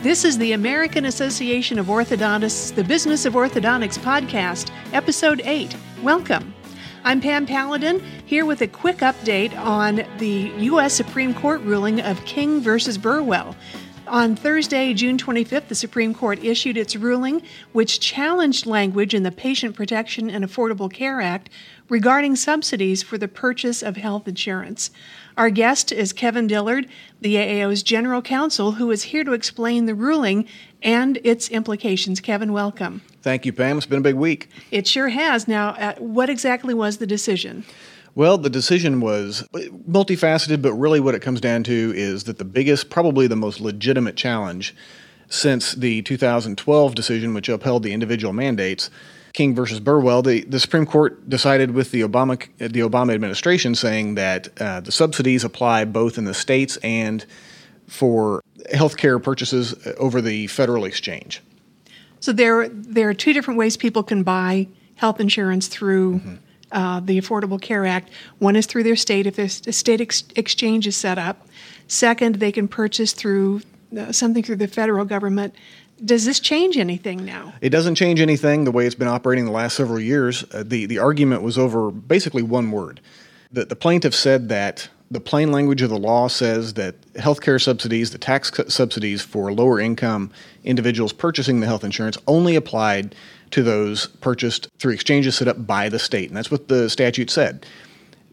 This is the American Association of Orthodontists, the Business of Orthodontics podcast, episode 8. Welcome. I'm Pam Paladin, here with a quick update on the U.S. Supreme Court ruling of King versus Burwell. On Thursday, June 25th, the Supreme Court issued its ruling, which challenged language in the Patient Protection and Affordable Care Act regarding subsidies for the purchase of health insurance. Our guest is Kevin Dillard, the AAO's general counsel, who is here to explain the ruling and its implications. Kevin, welcome. Thank you, Pam. It's been a big week. It sure has. Now, uh, what exactly was the decision? Well, the decision was multifaceted, but really what it comes down to is that the biggest, probably the most legitimate challenge since the 2012 decision, which upheld the individual mandates, King versus Burwell, the, the Supreme Court decided with the Obama the Obama administration saying that uh, the subsidies apply both in the states and for healthcare purchases over the federal exchange. So there there are two different ways people can buy health insurance through. Mm-hmm uh, the Affordable Care Act. One is through their state, if their state ex- exchange is set up. Second, they can purchase through uh, something through the federal government. Does this change anything now? It doesn't change anything the way it's been operating the last several years. Uh, the, the argument was over basically one word. The, the plaintiff said that the plain language of the law says that healthcare subsidies, the tax subsidies for lower income individuals purchasing the health insurance, only applied to those purchased through exchanges set up by the state. And that's what the statute said.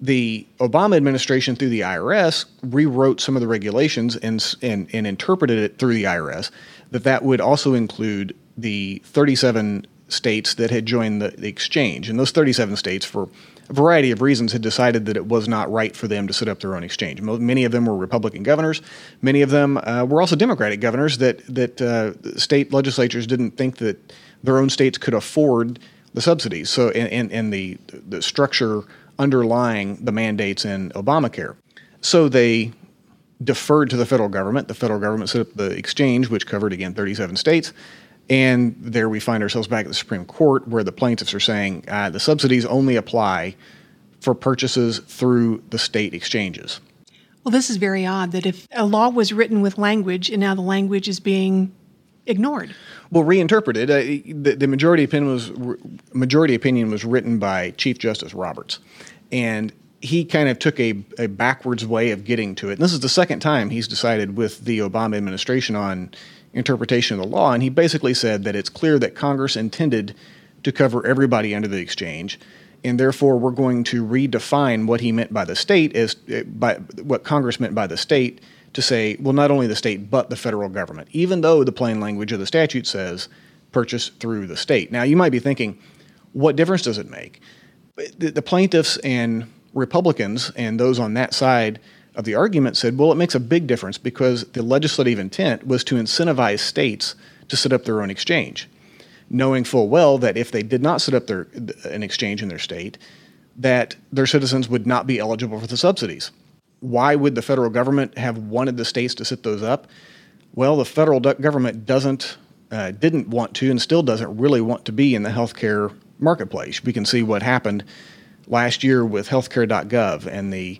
The Obama administration, through the IRS, rewrote some of the regulations and, and, and interpreted it through the IRS that that would also include the 37 states that had joined the, the exchange. And those 37 states, for a variety of reasons, had decided that it was not right for them to set up their own exchange. Many of them were Republican governors. Many of them uh, were also Democratic governors that that uh, state legislatures didn't think that their own states could afford the subsidies. So, and, and, and the, the structure underlying the mandates in Obamacare. So they deferred to the federal government. The federal government set up the exchange, which covered, again, 37 states. And there we find ourselves back at the Supreme Court, where the plaintiffs are saying uh, the subsidies only apply for purchases through the state exchanges. Well, this is very odd that if a law was written with language and now the language is being ignored. Well, reinterpreted. Uh, the, the, majority opinion was majority opinion was written by Chief Justice Roberts, and he kind of took a, a backwards way of getting to it. And this is the second time he's decided with the Obama administration on interpretation of the law, and he basically said that it's clear that Congress intended to cover everybody under the exchange, and therefore we're going to redefine what he meant by the state as uh, by what Congress meant by the state to say, well, not only the state, but the federal government, even though the plain language of the statute says purchase through the state. Now, you might be thinking, what difference does it make? The, the plaintiffs and Republicans and those on that side of the argument said, well, it makes a big difference because the legislative intent was to incentivize states to set up their own exchange, knowing full well that if they did not set up their, an exchange in their state, that their citizens would not be eligible for the subsidies. Why would the federal government have wanted the states to set those up? Well, the federal government doesn't, uh, didn't want to, and still doesn't really want to be in the healthcare marketplace. We can see what happened last year with healthcare.gov and the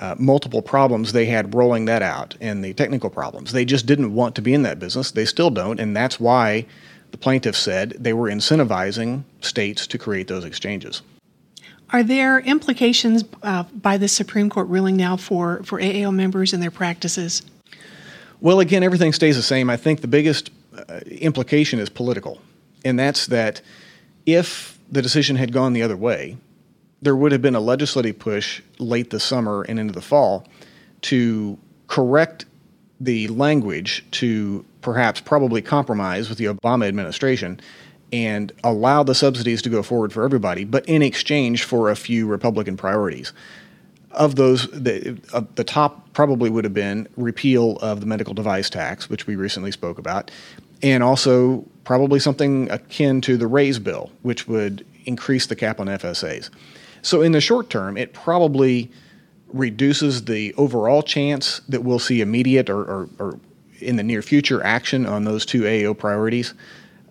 uh, multiple problems they had rolling that out and the technical problems. They just didn't want to be in that business. They still don't, and that's why the plaintiffs said they were incentivizing states to create those exchanges. Are there implications uh, by the Supreme Court ruling now for, for AAO members and their practices? Well, again, everything stays the same. I think the biggest uh, implication is political, and that's that if the decision had gone the other way, there would have been a legislative push late this summer and into the fall to correct the language to perhaps probably compromise with the Obama administration and allow the subsidies to go forward for everybody, but in exchange for a few Republican priorities. Of those, the, uh, the top probably would have been repeal of the medical device tax, which we recently spoke about, and also probably something akin to the raise bill, which would increase the cap on FSAs. So, in the short term, it probably reduces the overall chance that we'll see immediate or, or, or in the near future action on those two AO priorities.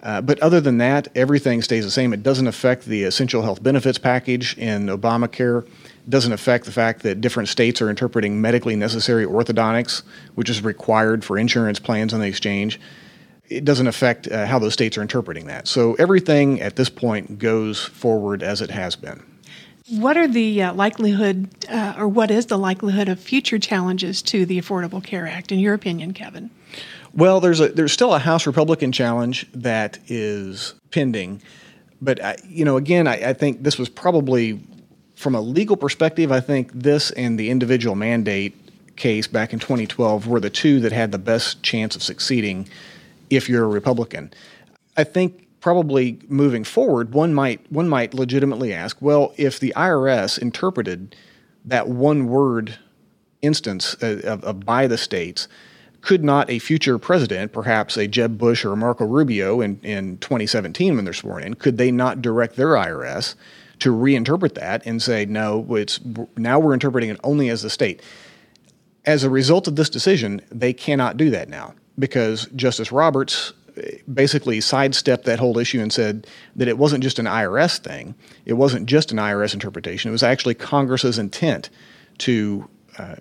Uh, but other than that, everything stays the same. It doesn't affect the essential health benefits package in Obamacare. It doesn't affect the fact that different states are interpreting medically necessary orthodontics, which is required for insurance plans on the exchange. it doesn't affect uh, how those states are interpreting that. So everything at this point goes forward as it has been. What are the uh, likelihood, uh, or what is the likelihood of future challenges to the Affordable Care Act, in your opinion, Kevin? Well, there's a there's still a House Republican challenge that is pending, but I, you know, again, I, I think this was probably from a legal perspective. I think this and the individual mandate case back in 2012 were the two that had the best chance of succeeding if you're a Republican. I think probably moving forward, one might one might legitimately ask, well, if the IRS interpreted that one word instance of, of by the states, could not a future president, perhaps a Jeb Bush or Marco Rubio in, in 2017 when they're sworn in, could they not direct their IRS to reinterpret that and say, no, it's now we're interpreting it only as the state? As a result of this decision, they cannot do that now because Justice Roberts basically sidestepped that whole issue and said that it wasn't just an IRS thing. It wasn't just an IRS interpretation. It was actually Congress's intent to uh,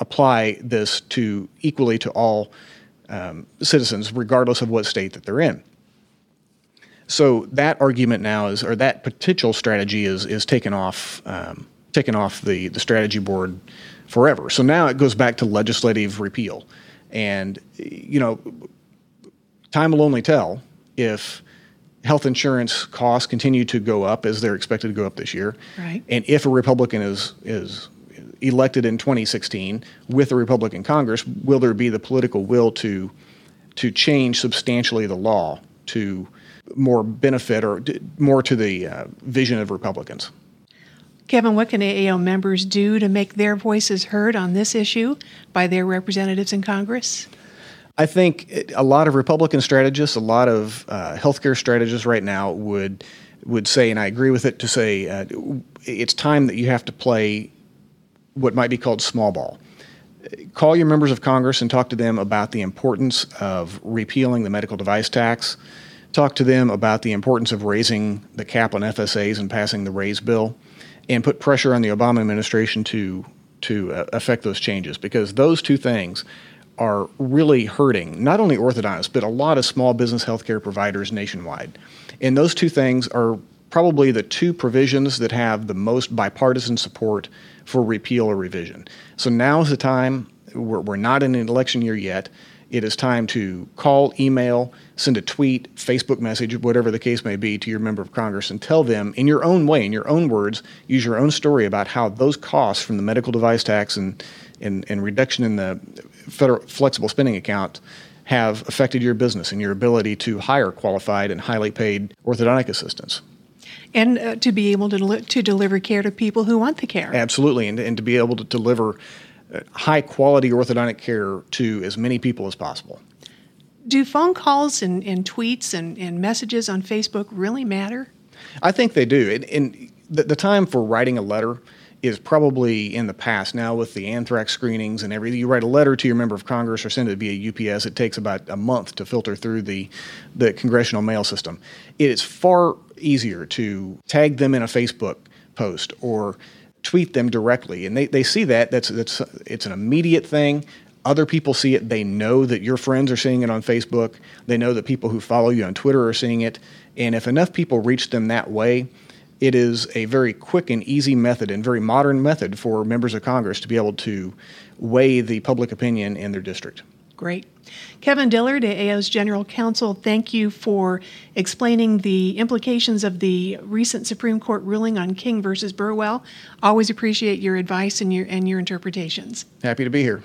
apply this to equally to all um, citizens, regardless of what state that they're in. So that argument now is, or that potential strategy is, is taken off, um, taken off the, the strategy board forever. So now it goes back to legislative repeal. And, you know, time will only tell if health insurance costs continue to go up as they're expected to go up this year. Right. And if a Republican is is elected in 2016 with a Republican Congress, will there be the political will to to change substantially the law to more benefit or more to the uh, vision of Republicans? Kevin, what can AAO members do to make their voices heard on this issue by their representatives in Congress? I think a lot of Republican strategists, a lot of uh, healthcare strategists right now would would say, and I agree with it, to say uh, it's time that you have to play what might be called small ball. Call your members of Congress and talk to them about the importance of repealing the medical device tax. Talk to them about the importance of raising the cap on FSAs and passing the raise bill, and put pressure on the Obama administration to to uh, affect those changes because those two things are really hurting not only orthodontists but a lot of small business healthcare providers nationwide. And those two things are probably the two provisions that have the most bipartisan support for repeal or revision. So now is the time. We're, we're not in an election year yet. It is time to call, email, send a tweet, Facebook message, whatever the case may be, to your member of Congress and tell them in your own way, in your own words, use your own story about how those costs from the medical device tax and, and, and reduction in the federal flexible spending account have affected your business and your ability to hire qualified and highly paid orthodontic assistants and uh, to be able to, to deliver care to people who want the care. Absolutely, and, and to be able to deliver uh, high quality orthodontic care to as many people as possible. Do phone calls and, and tweets and, and messages on Facebook really matter? I think they do. And, and the, the time for writing a letter is probably in the past now with the anthrax screenings and everything. You write a letter to your member of Congress or send it via UPS. It takes about a month to filter through the the congressional mail system. It is far easier to tag them in a Facebook post or tweet them directly, and they, they see that. That's that's it's an immediate thing. Other people see it. They know that your friends are seeing it on Facebook. They know that people who follow you on Twitter are seeing it. And if enough people reach them that way, it is a very quick and easy method and very modern method for members of Congress to be able to weigh the public opinion in their district. Great. Kevin Dillard, AAO's General Counsel, thank you for explaining the implications of the recent Supreme Court ruling on King versus Burwell. Always appreciate your advice and your and your interpretations. Happy to be here.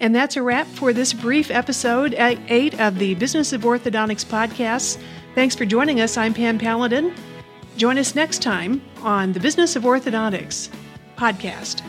And that's a wrap for this brief episode eight of the Business of Orthodontics podcast. Thanks for joining us. I'm Pam Paladin. Join us next time on the Business of Orthodontics podcast.